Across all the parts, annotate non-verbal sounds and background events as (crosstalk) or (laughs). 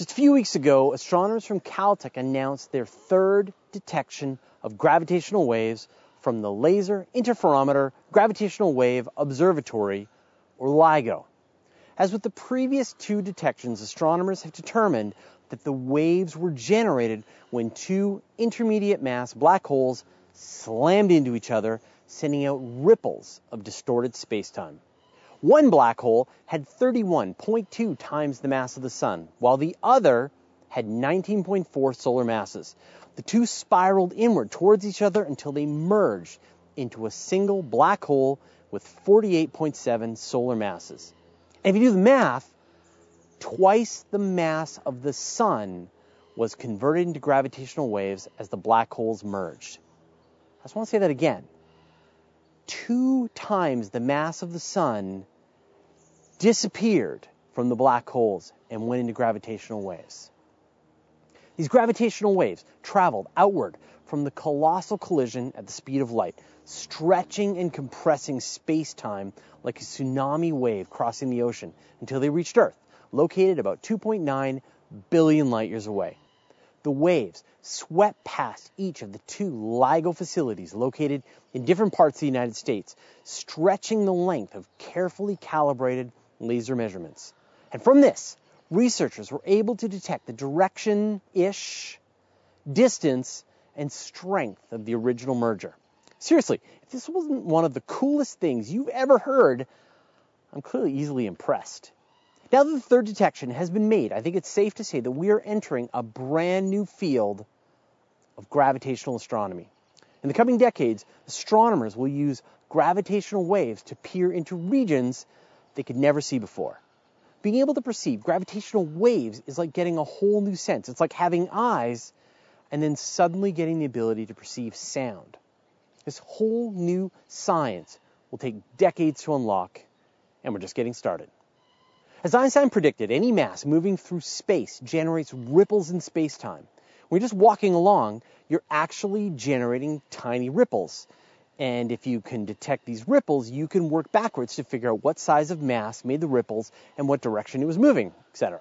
Just a few weeks ago, astronomers from Caltech announced their third detection of gravitational waves from the Laser Interferometer Gravitational Wave Observatory, or LIGO. As with the previous two detections, astronomers have determined that the waves were generated when two intermediate mass black holes slammed into each other, sending out ripples of distorted spacetime. One black hole had 31.2 times the mass of the Sun, while the other had 19.4 solar masses. The two spiraled inward towards each other until they merged into a single black hole with 48.7 solar masses. And if you do the math, twice the mass of the Sun was converted into gravitational waves as the black holes merged. I just want to say that again. Two times the mass of the Sun disappeared from the black holes and went into gravitational waves. These gravitational waves traveled outward from the colossal collision at the speed of light, stretching and compressing space time like a tsunami wave crossing the ocean until they reached Earth, located about 2.9 billion light years away. The waves swept past each of the two LIGO facilities located in different parts of the United States, stretching the length of carefully calibrated laser measurements. And from this, researchers were able to detect the direction ish, distance, and strength of the original merger. Seriously, if this wasn't one of the coolest things you've ever heard, I'm clearly easily impressed. Now that the third detection has been made, I think it's safe to say that we are entering a brand new field of gravitational astronomy. In the coming decades, astronomers will use gravitational waves to peer into regions they could never see before. Being able to perceive gravitational waves is like getting a whole new sense. It's like having eyes and then suddenly getting the ability to perceive sound. This whole new science will take decades to unlock, and we're just getting started. As Einstein predicted, any mass moving through space generates ripples in space-time. When you're just walking along, you're actually generating tiny ripples. And if you can detect these ripples, you can work backwards to figure out what size of mass made the ripples and what direction it was moving, etc.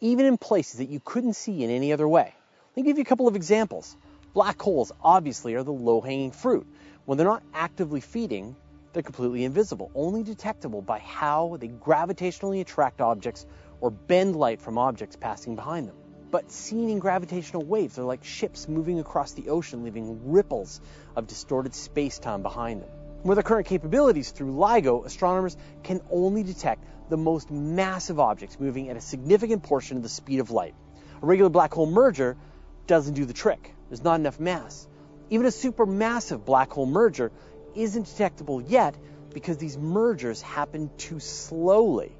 Even in places that you couldn't see in any other way. Let me give you a couple of examples. Black holes obviously are the low-hanging fruit. When they're not actively feeding, they're completely invisible, only detectable by how they gravitationally attract objects or bend light from objects passing behind them. But seen in gravitational waves, they're like ships moving across the ocean, leaving ripples of distorted space-time behind them. With our current capabilities through LIGO, astronomers can only detect the most massive objects moving at a significant portion of the speed of light. A regular black hole merger doesn't do the trick. There's not enough mass. Even a supermassive black hole merger isn't detectable yet because these mergers happen too slowly.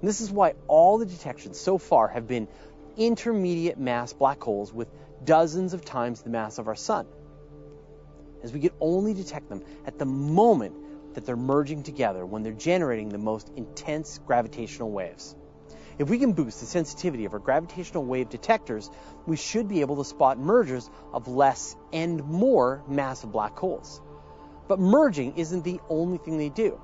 And this is why all the detections so far have been intermediate mass black holes with dozens of times the mass of our sun. As we can only detect them at the moment that they're merging together when they're generating the most intense gravitational waves. If we can boost the sensitivity of our gravitational wave detectors, we should be able to spot mergers of less and more massive black holes. But merging isn't the only thing they do.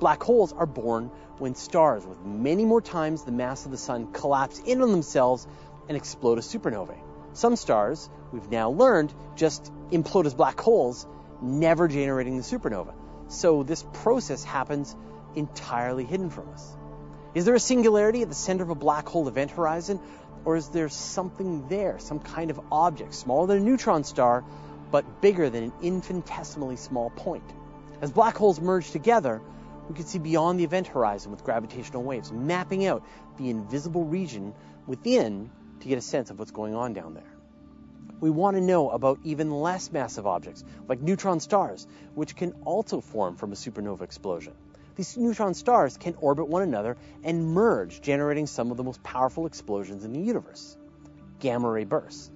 Black holes are born when stars with many more times the mass of the sun collapse in on themselves and explode as supernovae. Some stars, we've now learned, just implode as black holes, never generating the supernova. So this process happens entirely hidden from us. Is there a singularity at the center of a black hole event horizon? Or is there something there, some kind of object, smaller than a neutron star, but bigger than an infinitesimally small point. As black holes merge together, we can see beyond the event horizon with gravitational waves, mapping out the invisible region within to get a sense of what's going on down there. We want to know about even less massive objects, like neutron stars, which can also form from a supernova explosion. These neutron stars can orbit one another and merge, generating some of the most powerful explosions in the universe. Gamma ray bursts.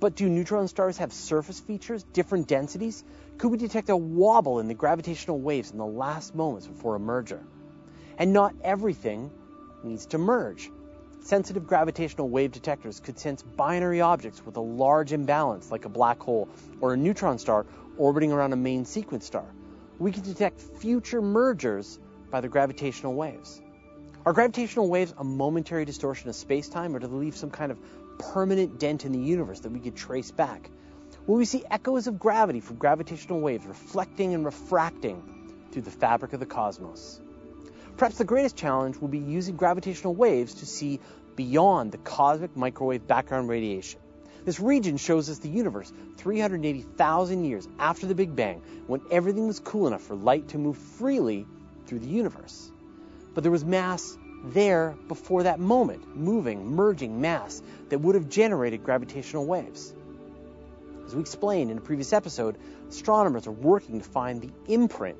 But do neutron stars have surface features, different densities? Could we detect a wobble in the gravitational waves in the last moments before a merger? And not everything needs to merge. Sensitive gravitational wave detectors could sense binary objects with a large imbalance, like a black hole or a neutron star orbiting around a main sequence star. We can detect future mergers by the gravitational waves. Are gravitational waves a momentary distortion of space-time, or do they leave some kind of permanent dent in the universe that we could trace back? Will we see echoes of gravity from gravitational waves reflecting and refracting through the fabric of the cosmos? Perhaps the greatest challenge will be using gravitational waves to see beyond the cosmic microwave background radiation. This region shows us the universe 380,000 years after the Big Bang, when everything was cool enough for light to move freely through the universe. But there was mass there before that moment, moving, merging mass that would have generated gravitational waves. As we explained in a previous episode, astronomers are working to find the imprint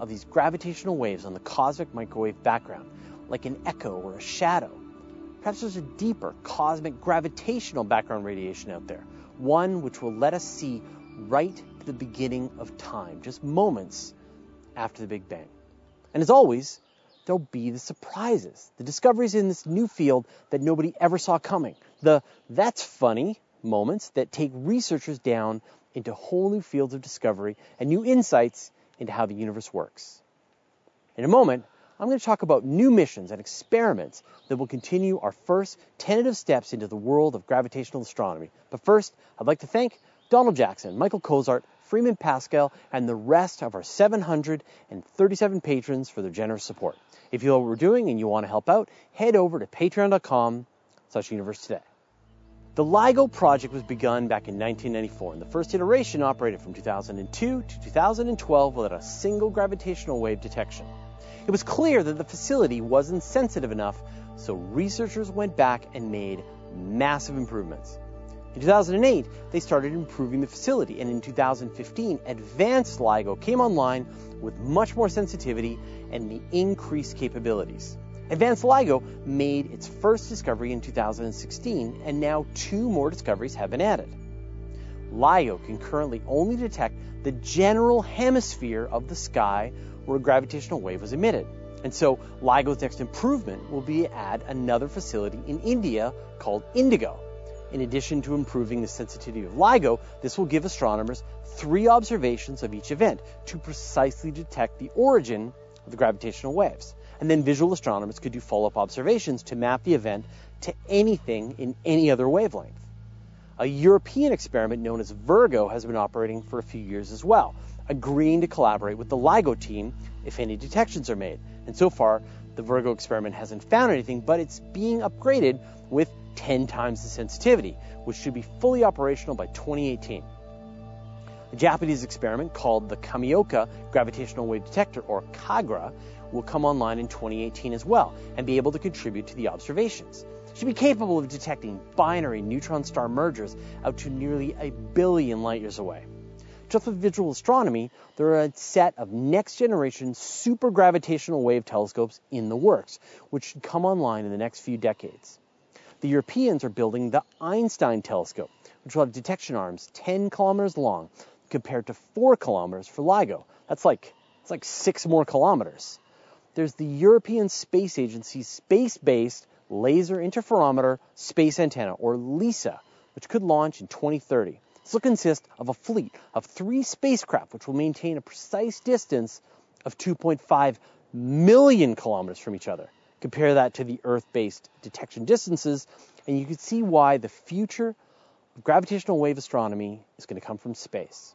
of these gravitational waves on the cosmic microwave background, like an echo or a shadow. Perhaps there's a deeper cosmic gravitational background radiation out there, one which will let us see right to the beginning of time, just moments after the Big Bang. And as always, there'll be the surprises, the discoveries in this new field that nobody ever saw coming, the that's funny moments that take researchers down into whole new fields of discovery and new insights into how the universe works. In a moment, I'm going to talk about new missions and experiments that will continue our first tentative steps into the world of gravitational astronomy. But first, I'd like to thank Donald Jackson, Michael Cozart, Freeman Pascal, and the rest of our 737 patrons for their generous support. If you know what we're doing and you want to help out, head over to patreon.com slash universe today. The LIGO project was begun back in 1994, and the first iteration operated from 2002 to 2012 without a single gravitational wave detection. It was clear that the facility wasn't sensitive enough, so researchers went back and made massive improvements. In 2008, they started improving the facility, and in 2015, advanced LIGO came online with much more sensitivity and the increased capabilities. Advanced LIGO made its first discovery in 2016, and now two more discoveries have been added. LIGO can currently only detect the general hemisphere of the sky where a gravitational wave was emitted. And so LIGO's next improvement will be to add another facility in India called INDIGO. In addition to improving the sensitivity of LIGO, this will give astronomers three observations of each event to precisely detect the origin of the gravitational waves. And then visual astronomers could do follow-up observations to map the event to anything in any other wavelength. A European experiment known as Virgo has been operating for a few years as well, agreeing to collaborate with the LIGO team if any detections are made. And so far, the Virgo experiment hasn't found anything, but it's being upgraded with 10 times the sensitivity, which should be fully operational by 2018. A Japanese experiment called the Kamioka Gravitational Wave Detector, or KAGRA, will come online in 2018 as well and be able to contribute to the observations. It should be capable of detecting binary neutron star mergers out to nearly a billion light years away. Just with visual astronomy, there are a set of next generation super gravitational wave telescopes in the works, which should come online in the next few decades. The Europeans are building the Einstein telescope, which will have detection arms 10 kilometers long compared to 4 kilometers for LIGO. That's like it's like 6 more kilometers. There's the European Space Agency's space-based laser interferometer space antenna or LISA, which could launch in 2030. This will consist of a fleet of 3 spacecraft which will maintain a precise distance of 2.5 million kilometers from each other. Compare that to the Earth-based detection distances, and you can see why the future of gravitational wave astronomy is going to come from space.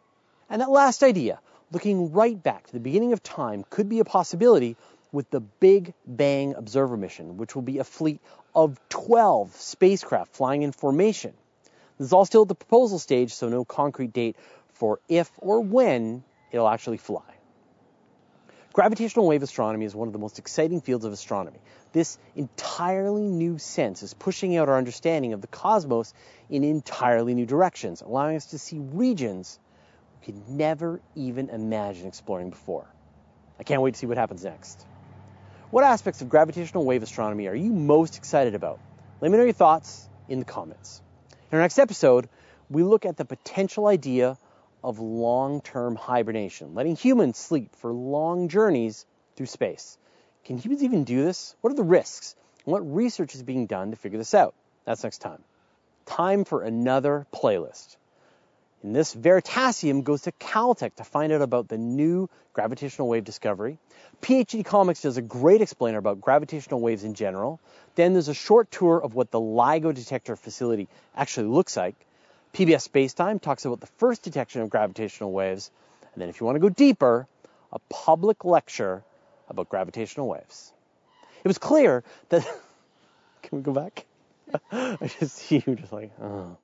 And that last idea, looking right back to the beginning of time, could be a possibility with the Big Bang Observer mission, which will be a fleet of 12 spacecraft flying in formation. This is all still at the proposal stage, so no concrete date for if or when it'll actually fly. Gravitational wave astronomy is one of the most exciting fields of astronomy. This entirely new sense is pushing out our understanding of the cosmos in entirely new directions, allowing us to see regions we could never even imagine exploring before. I can't wait to see what happens next. What aspects of gravitational wave astronomy are you most excited about? Let me know your thoughts in the comments. In our next episode, we look at the potential idea of long-term hibernation, letting humans sleep for long journeys through space. Can humans even do this? What are the risks? What research is being done to figure this out? That's next time. Time for another playlist. In this, Veritasium goes to Caltech to find out about the new gravitational wave discovery. PhD Comics does a great explainer about gravitational waves in general. Then there's a short tour of what the LIGO detector facility actually looks like. PBS Spacetime talks about the first detection of gravitational waves. And then if you want to go deeper, a public lecture about gravitational waves. It was clear that. (laughs) Can we go back? (laughs) I just see (laughs) you just like, oh.